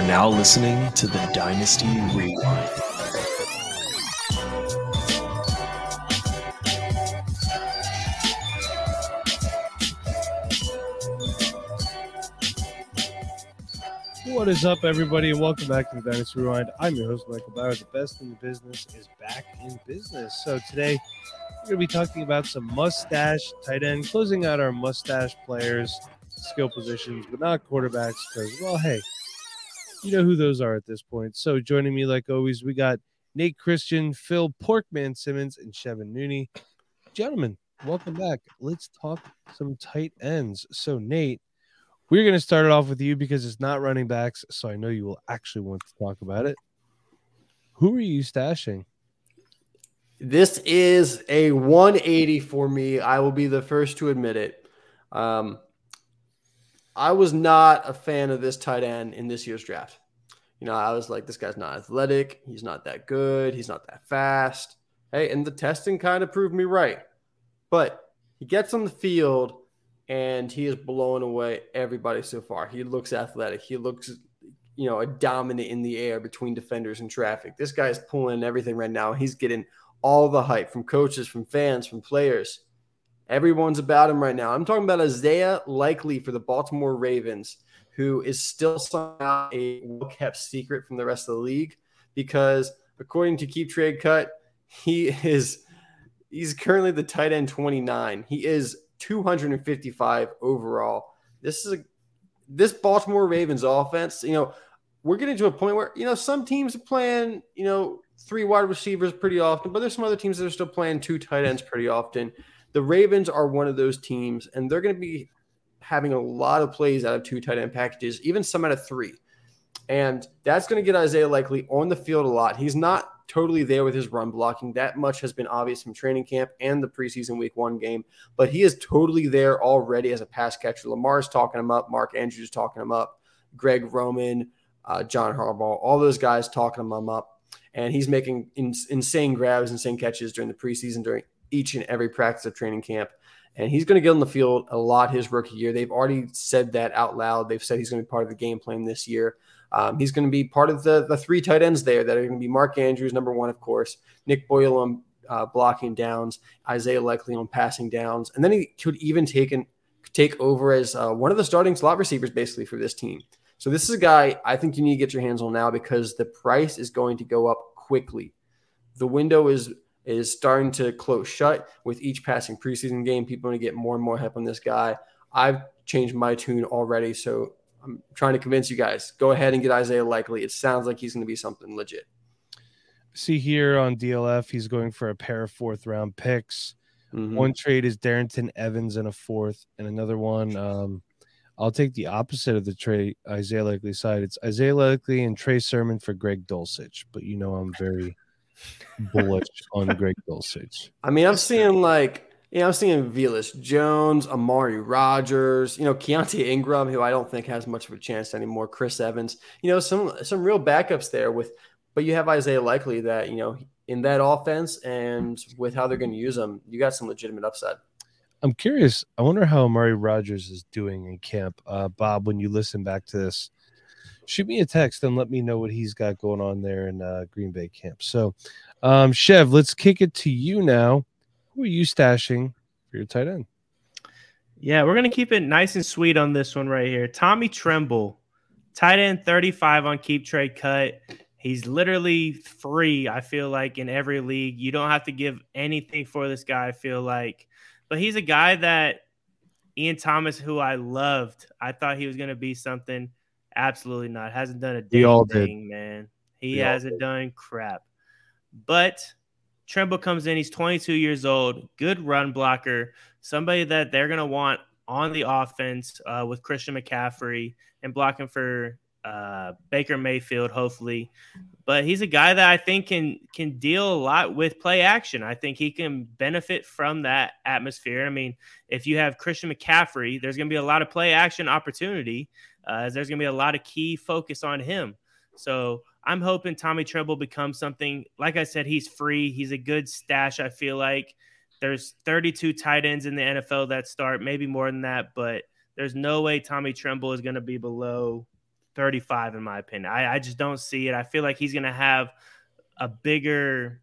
are now listening to the Dynasty Rewind. What is up, everybody, and welcome back to the Dynasty Rewind. I'm your host, Michael Bauer. The best in the business is back in business. So today, we're going to be talking about some must-stash tight end, closing out our must-stash players, skill positions, but not quarterbacks, because, well, hey, you know who those are at this point. So joining me, like always, we got Nate Christian, Phil Porkman Simmons, and Chevin Nooney. Gentlemen, welcome back. Let's talk some tight ends. So, Nate, we're going to start it off with you because it's not running backs. So I know you will actually want to talk about it. Who are you stashing? This is a 180 for me. I will be the first to admit it. Um, I was not a fan of this tight end in this year's draft. You know, I was like, this guy's not athletic. He's not that good. He's not that fast. Hey, and the testing kind of proved me right. But he gets on the field and he is blowing away everybody so far. He looks athletic. He looks, you know, a dominant in the air between defenders and traffic. This guy is pulling everything right now. He's getting all the hype from coaches, from fans, from players. Everyone's about him right now. I'm talking about Isaiah Likely for the Baltimore Ravens, who is still somehow a well kept secret from the rest of the league because according to Keep Trade Cut, he is he's currently the tight end 29. He is 255 overall. This is a this Baltimore Ravens offense, you know, we're getting to a point where, you know, some teams are playing, you know, three wide receivers pretty often, but there's some other teams that are still playing two tight ends pretty often. The Ravens are one of those teams, and they're going to be having a lot of plays out of two tight end packages, even some out of three. And that's going to get Isaiah Likely on the field a lot. He's not totally there with his run blocking. That much has been obvious from training camp and the preseason week one game, but he is totally there already as a pass catcher. Lamar's talking him up, Mark Andrews is talking him up, Greg Roman, uh, John Harbaugh, all those guys talking him up. And he's making in, insane grabs, insane catches during the preseason, during each and every practice of training camp. And he's going to get on the field a lot his rookie year. They've already said that out loud. They've said he's going to be part of the game plan this year. Um, he's going to be part of the, the three tight ends there that are going to be Mark Andrews, number one, of course, Nick Boyle on uh, blocking downs, Isaiah Likely on passing downs. And then he could even take, an, take over as uh, one of the starting slot receivers basically for this team. So this is a guy I think you need to get your hands on now because the price is going to go up quickly. The window is is starting to close shut with each passing preseason game. People are going to get more and more hype on this guy. I've changed my tune already, so I'm trying to convince you guys. Go ahead and get Isaiah Likely. It sounds like he's going to be something legit. See here on DLF, he's going for a pair of fourth round picks. Mm-hmm. One trade is Darrynton Evans and a fourth, and another one. Um, I'll take the opposite of the trade Isaiah Likely side. It's Isaiah Likely and Trey Sermon for Greg Dulcich, but you know I'm very bullish on Greg Dulcich. I mean, I'm seeing like you know, I'm seeing Velus Jones, Amari Rogers, you know, Keaontay Ingram, who I don't think has much of a chance anymore. Chris Evans, you know, some some real backups there with, but you have Isaiah Likely that you know in that offense and with how they're going to use them, you got some legitimate upside. I'm curious. I wonder how Amari Rogers is doing in camp. Uh, Bob, when you listen back to this, shoot me a text and let me know what he's got going on there in uh, Green Bay camp. So, um, Chev, let's kick it to you now who are you stashing for your tight end? Yeah, we're gonna keep it nice and sweet on this one right here. Tommy Tremble, tight end 35 on keep trade cut. He's literally free, I feel like, in every league. You don't have to give anything for this guy, I feel like. But he's a guy that Ian Thomas, who I loved, I thought he was going to be something. Absolutely not. Hasn't done a damn thing, did. man. He we hasn't done crap. But Tremble comes in. He's 22 years old, good run blocker, somebody that they're going to want on the offense uh, with Christian McCaffrey and blocking for uh, Baker Mayfield, hopefully. But he's a guy that I think can can deal a lot with play action. I think he can benefit from that atmosphere. I mean, if you have Christian McCaffrey, there's going to be a lot of play action opportunity. Uh, there's going to be a lot of key focus on him. So I'm hoping Tommy Tremble becomes something. Like I said, he's free. He's a good stash. I feel like there's 32 tight ends in the NFL that start, maybe more than that, but there's no way Tommy Tremble is going to be below 35, in my opinion. I, I just don't see it. I feel like he's going to have a bigger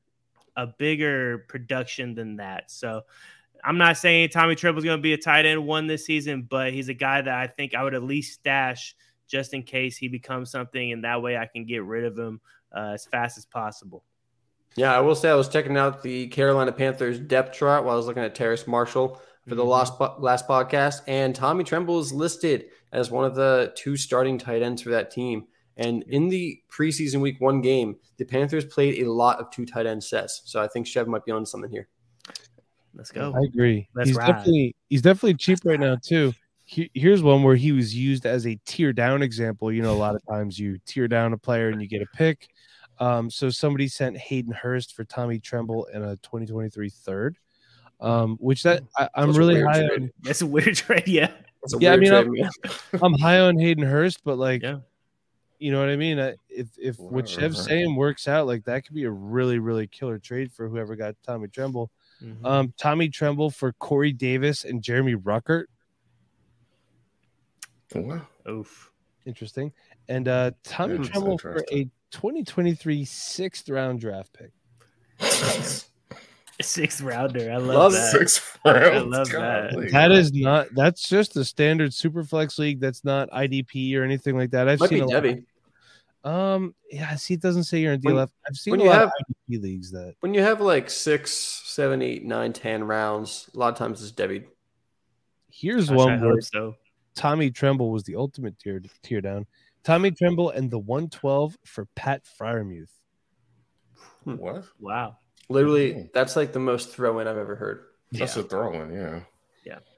a bigger production than that. So I'm not saying Tommy Tremble's going to be a tight end one this season, but he's a guy that I think I would at least stash just in case he becomes something, and that way I can get rid of him uh, as fast as possible. Yeah, I will say I was checking out the Carolina Panthers depth chart while I was looking at Terrace Marshall for the Mhm. last last podcast, and Tommy Tremble is listed as one of the two starting tight ends for that team. And in the preseason week one game, the Panthers played a lot of two tight end sets. So I think Chev might be on something here. Let's go. I agree. Let's he's ride. definitely he's definitely cheap right now too. He- Here's one where he was used as a tear down example. You know, a lot of times you tear down a player and you get a pick. Um, so somebody sent Hayden Hurst for Tommy Tremble in a 2023 third, um, which that I, I'm Such really high trade. on. That's a weird trade. Yeah. That's a Yeah, I mean, trade, man. I'm high on Hayden Hurst, but like, Yeah. you know what I mean. If if what Chev's saying works out, like that could be a really really killer trade for whoever got Tommy Tremble. Mhm. Um, Tommy Tremble for Corey Davis and Jeremy Ruckert. Wow. Oof. Interesting. And uh Tommy Yeah, that's Tremble for a 2023 sixth round draft pick. Sixth rounder. I love, Love that. Six rounds. love that. That is not that's just a standard super flex league. That's not IDP or anything like that. I've Might seen be a lot. Debbie. Um yeah, see it doesn't say you're in When- DLF. I've seen when a you lot have- of IDP leagues that When you have like six, seven, eight, nine, ten rounds, a lot of times it's Debbie. here's Gosh, one where so. Tommy Tremble was the ultimate tier tier down. Tommy Tremble and the 112 for Pat Freiermuth. What? Wow. Literally, Mhm. that's like the most throw in I've ever heard. That's Yeah. a throw in, yeah.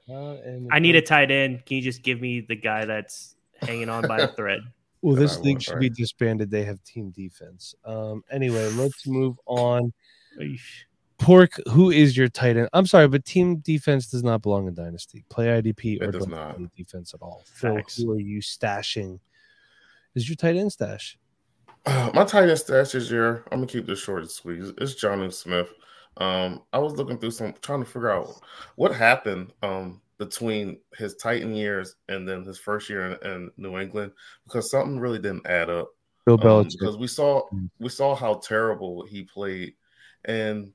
Uh, and I need a tight end. Can you just give me the guy that's hanging on by a thread? Well, this league want, should right? be disbanded. They have team defense. Um. Anyway, let's move on. Eesh. Pork, who is your tight end? I'm sorry, but team defense does not belong in Dynasty. Play IDP or does not. play defense at all. Phil, Facts. who are you stashing? Is your tight end stash? Uh, my tight end stash this year, I'm gonna keep this short and sweet. It's Jonnu Smith. Um, I was looking through some, trying to figure out what happened um, between his Titan years and then his first year in, in New England because something really didn't add up. Bill Um, Belichick. because we saw Mm. we saw how terrible he played, and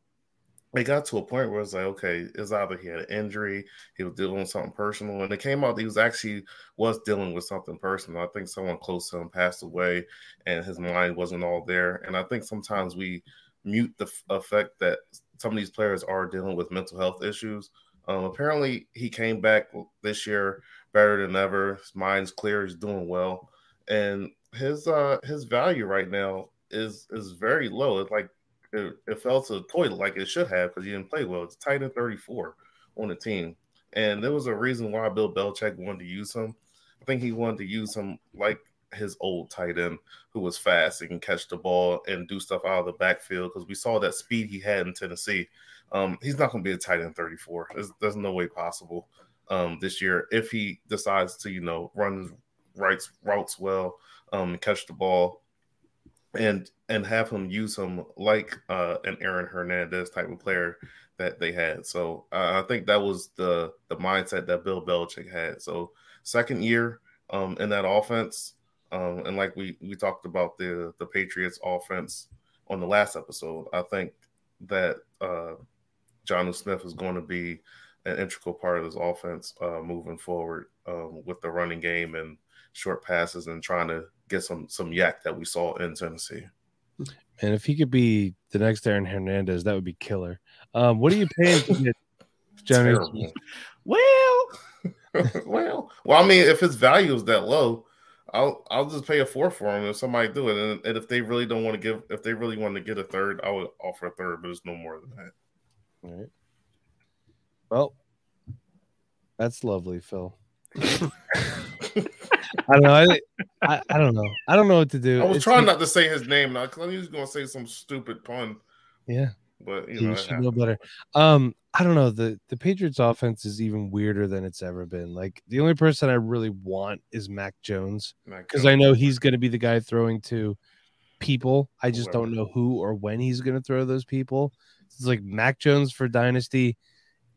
it got to a point where it's like, okay, it's either he had an injury, he was dealing with something personal, and it came out that he was actually was dealing with something personal. I think someone close to him passed away, and his mind wasn't all there. And I think sometimes we mute the f- effect that some of these players are dealing with mental health issues. Um, apparently, he came back this year better than ever. His mind's clear. He's doing well, and his uh his value right now is is very low. It's like it, it fell to the toilet like it should have because he didn't play well. It's tight end 34 on the team. And there was a reason why Bill Belichick wanted to use him. I think he wanted to use him like his old tight end who was fast and can catch the ball and do stuff out of the backfield because we saw that speed he had in Tennessee. Um, he's not going to be a tight end 34. There's, there's no way possible um, this year if he decides to, you know, run rights routes well, um, catch the ball and and have him use him like uh, an Aaron Hernandez type of player that they had. So uh, I think that was the the mindset that Bill Belichick had. So second year um, in that offense, um, and like we we talked about the the Patriots offense on the last episode, I think that uh, John Smith is going to be an integral part of this offense uh, moving forward um, with the running game and short passes and trying to get some some yak that we saw in Tennessee. And if he could be the next Aaron Hernandez, that would be killer. Um, what are you paying to get Johnny? Terrible. Well, well, well, I mean, if his value is that low, I'll I'll just pay a four for him if somebody do it, and, and if they really don't want to give, if they really want to get a third, I would offer a third, but it's no more than that. All right. Well, that's lovely, Phil. I don't know. I, I, I don't know. I don't know what to do. I was It's trying not to say his name now because I knew he was going to say some stupid pun, Yeah, but you you, know, it should know better. Um, I don't know. The the Patriots offense is even weirder than it's ever been. Like the only person I really want is Mac Jones because I know he's going to be the guy throwing to people. I just don't know who or when he's going to throw those people. It's like Mac Jones for Dynasty,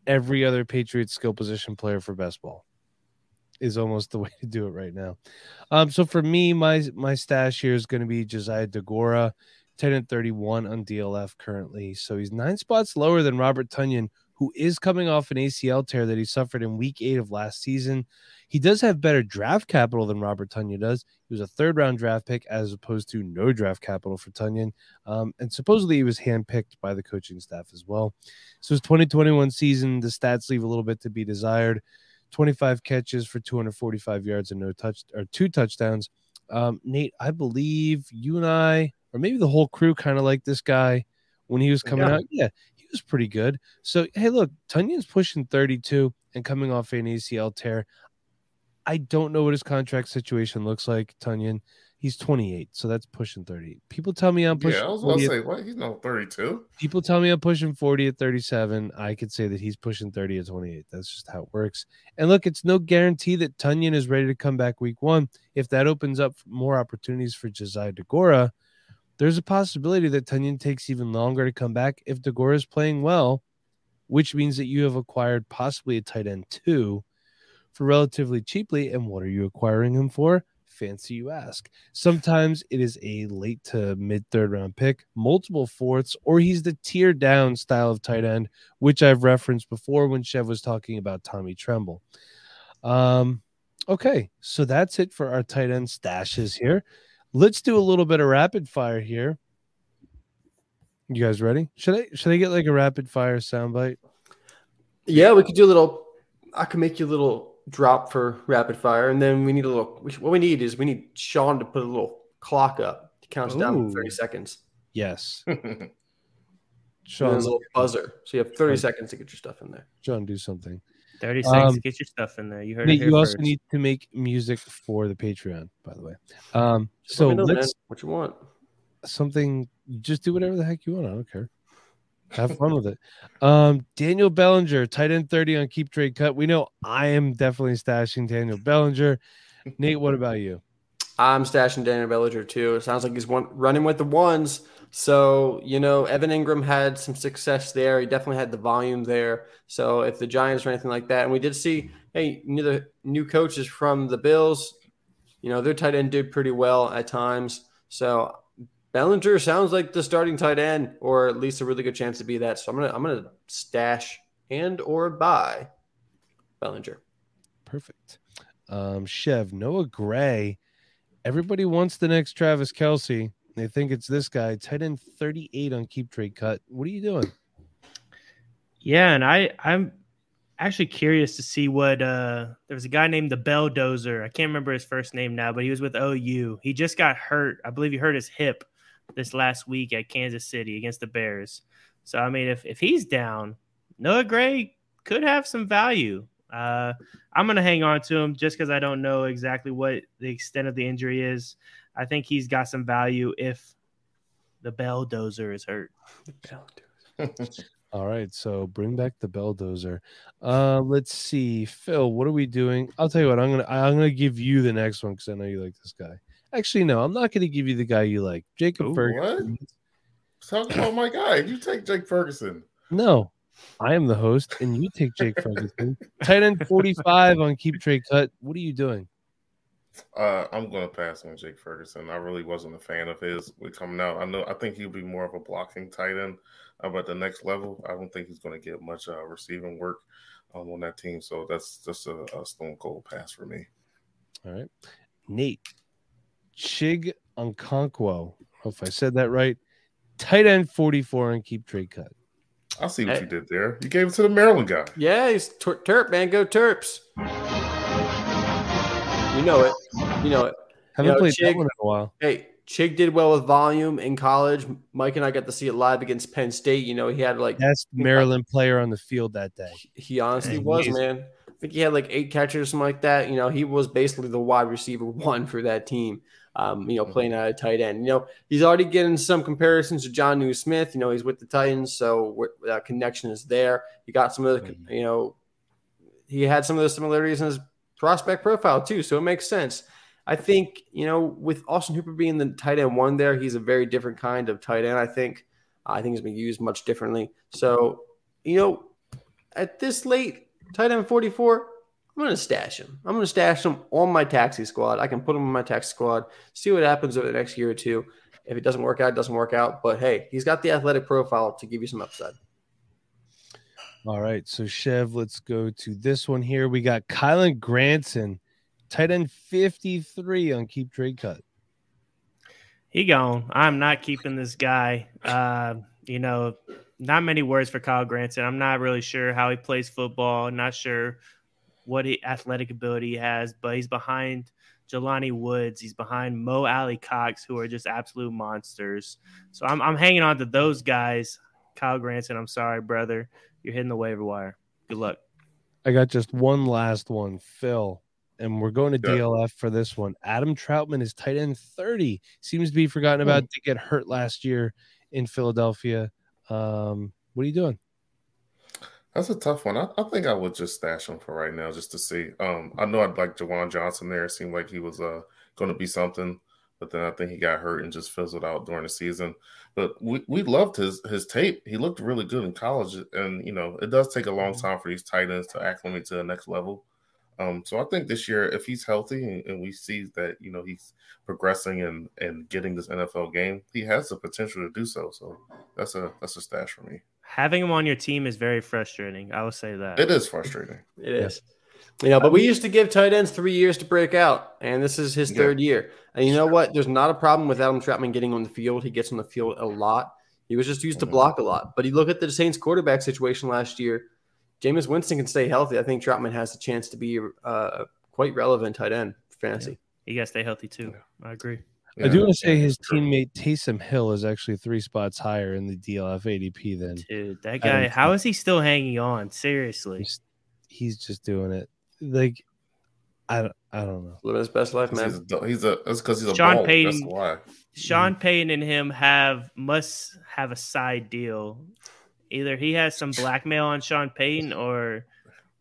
every other Patriots skill position player for best ball. is almost the way to do it right now. Um, so for me, my my stash here is going to be Josiah Deguara, 10 and 31 on DLF currently. So he's nine spots lower than Robert Tonyan, who is coming off an ACL tear that he suffered in week eight of last season. He does have better draft capital than Robert Tonyan does. He was a third round draft pick as opposed to no draft capital for Tonyan. Um, and supposedly he was handpicked by the coaching staff as well. So his 2021 season, the stats leave a little bit to be desired. 25 catches for 245 yards and no touch or two touchdowns. Um, Nate, I believe you and I, or maybe the whole crew, kind of like this guy when he was coming Yeah. out. Yeah, was pretty good. So hey, look, Tonyan's pushing 32 and coming off an ACL tear. I don't know what his contract situation looks like, Tonyan. He's 28, so that's pushing 30. People tell me I'm pushing. Yeah, I was about to say, what? He's no 32. people tell me I'm pushing 40 at 37. I could say that he's pushing 30 at 28. That's just how it works. And look, it's no guarantee that Tonyan is ready to come back week one. If that opens up more opportunities for Josiah Deguara, there's a possibility that Tonyan takes even longer to come back if Deguara is playing well, which means that you have acquired possibly a tight end too for relatively cheaply. And what are you acquiring him for? Fancy you ask. Sometimes it is a late to mid third round pick, multiple fourths, or he's the tier down style of tight end, which I've referenced before when Chev was talking about Tommy Tremble. Um, okay, so that's it for our tight end stashes here. Let's do a little bit of rapid fire here. You guys ready? Should I should I get like a rapid fire soundbite? Yeah, we could do a little. I can make you a little drop for rapid fire, and then we need a little. What we need is we need Sean to put a little clock up. It counts down thirty seconds. Yes. Then a little buzzer, so you have thirty Fun. seconds to get your stuff in there. Sean, do something. 30 seconds Um, get your stuff in there. You heard Nate, it here you also first. need to make music for the Patreon, by the way. Um, Just so let know, let's what you want. something just do whatever the heck you want. I don't care. Have fun with it. Um, Daniel Bellinger, tight end 30 on keep trade cut. We know I am definitely stashing Daniel Bellinger. Nate, what about you? I'm stashing Daniel Bellinger too. It sounds like he's one, running with the ones. So, you know, Evan Engram had some success there. He definitely had the volume there. So, if the Giants or anything like that, and we did see, hey, neither new coaches from the Bills, you know, their tight end did pretty well at times. So, Bellinger sounds like the starting tight end, or at least a really good chance to be that. So, I'm gonna I'm gonna stash and or buy Bellinger. Perfect. Um, Chev, Noah Gray. Everybody wants the next Travis Kelce. They think it's this guy, tight end 38 on keep trade cut. What are you doing? Yeah, and I I'm actually curious to see what uh there was a guy named the Belldozer. I can't remember his first name now, but he was with OU. He just got hurt. I believe he hurt his hip this last week at Kansas City against the Bears. So I mean if if he's down, Noah Gray could have some value. Uh I'm gonna hang on to him just because I don't know exactly what the extent of the injury is. I think he's got some value if the Belldozer is hurt. All right, so bring back the belldozer. Uh, let's see, Phil. What are we doing? I'll tell you what. I'm gonna I'm gonna give you the next one because I know you like this guy. Actually, no, I'm not gonna give you the guy you like, Jacob Ooh, Ferguson. Talk about my guy. You take Jake Ferguson. No, I am the host, and you take Jake Ferguson. Tight end 45 on keep trade cut. What are you doing? Uh, I'm going to pass on Jake Ferguson. I really wasn't a fan of his with coming out. I know. I think he'll be more of a blocking tight end, uh, but the next level, I don't think he's going to get much uh, receiving work um, on that team. So that's just a, a stone cold pass for me. All right, Nate Chig Okonkwo. I if I said that right. Tight end 44 on keep trade cut. I see what Hey. you did there. You gave it to the Maryland guy. Yeah, he's ter- Terp, man. Go Terps. You know it. You know. Haven't know, played Chig- that one in a while. Hey, Chig did well with volume in college. Mike and I got to see it live against Penn State. You know, he had like Best Maryland player on the field that day. he honestly Dang, was, man. I think he had like eight catches or something like that. You know, he was basically the wide receiver one for that team. Um, you know, playing out of tight end. You know, he's already getting some comparisons to Jonnu Smith. You know, he's with the Titans, so that connection is there. He got some of the, you know, he had some of those similarities in his prospect profile too, so it makes sense. I think you know, with Austin Hooper being the tight end one there, he's a very different kind of tight end. I think. I think he's been used much differently. So, you know, at this late, tight end 44, I'm going to stash him. I'm going to stash him on my taxi squad. I can put him on my taxi squad, see what happens over the next year or two. If it doesn't work out, it doesn't work out. But hey, he's got the athletic profile to give you some upside. All right. So, Chev, let's go to this one here. We got Kylen Granson, tight end 53 on Keep Trade Cut. He gone. I'm not keeping this guy. Uh, you know, not many words for Kyle Granson. I'm not really sure how he plays football. Not sure what he, athletic ability he has, but he's behind Jelani Woods. He's behind Mo Alie-Cox, who are just absolute monsters. So I'm, I'm hanging on to those guys. Kyle Granson, I'm sorry, brother. You're hitting the waiver wire. Good luck. I got just one last one, Phil, and we're going to Good. DLF for this one. Adam Trautman is tight end 30. Seems to be forgotten about to get hurt last year in Philadelphia. Um, what are you doing? That's a tough one. I, I think I would just stash him for right now, just to see. Um, I know I'd like Juwan Johnson there. It seemed like he was uh going to be something, but then I think he got hurt and just fizzled out during the season. But we, we loved his his tape. He looked really good in college, and you know it does take a long time for these tight ends to acclimate to the next level. Um, so I think this year, if he's healthy and, and we see that you know he's progressing and and getting this NFL game, he has the potential to do so. So that's a that's a stash for me. Having him on your team is very frustrating. I will say that. It is frustrating. It is. You know, but we used to give tight ends three years to break out, and this is his Yeah. third year. And you know what? There's not a problem with Adam Trautman getting on the field. He gets on the field a lot. He was just used to Mhm. block a lot. But you look at the Saints quarterback situation last year. Jameis Winston can stay healthy. I think Trautman has a chance to be uh, quite relevant tight end for fantasy. You got to stay healthy too. I agree. I do want to say his teammate Taysom Hill is actually three spots higher in the DLF ADP than Dude, that guy, don't how is he still hanging on? Seriously. he's, he's just doing it. Like, I, don't- I don't know. Living his best life, 'Cause man. He's a, he's a that's because he's a Sean ball. That's why. Sean Payton and him have must have a side deal. Either he has some blackmail on Sean Payton or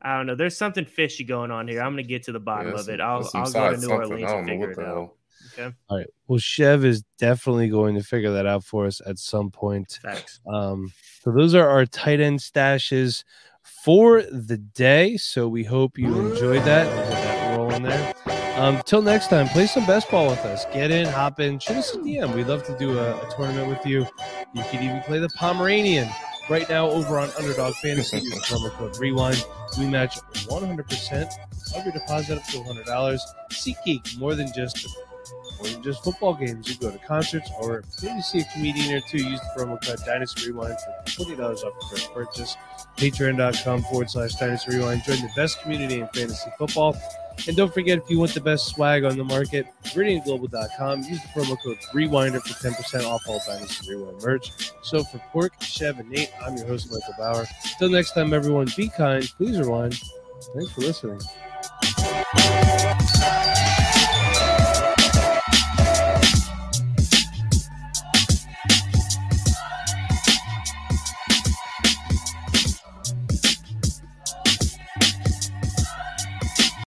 I don't know. There's something fishy going on here. I'm gonna get to the bottom Yeah, of it. I'll, I'll go to New. Orleans and figure it out. hell. Okay. All right. Well, Chev is definitely going to figure that out for us at some point. Facts. Um, so those are our tight end stashes for the day. So we hope you enjoyed that. We'll that rolling there. Um, till next time, play some best ball with us. Get in, hop in, shoot us a DM. We'd love to do a, a tournament with you. You could even play the Pomeranian right now over on Underdog Fantasy. Use promo code Rewind. We match 100% of your deposit up to $100. SeatGeek, more than just more than just football games. You go to concerts or maybe see a comedian or two. Use the promo code Dynasty Rewind for twenty dollars off your first purchase. Patreon.com forward slash Dynasty Rewind. Join the best community in fantasy football. And don't forget, if you want the best swag on the market, VeridianGlobal.com. Use the promo code Rewinder for 10% off all Dynasty Rewind merch. So for Pork, Chev, and Nate, I'm your host, Michael Bauer. Till next time, everyone, be kind, please rewind. Thanks for listening.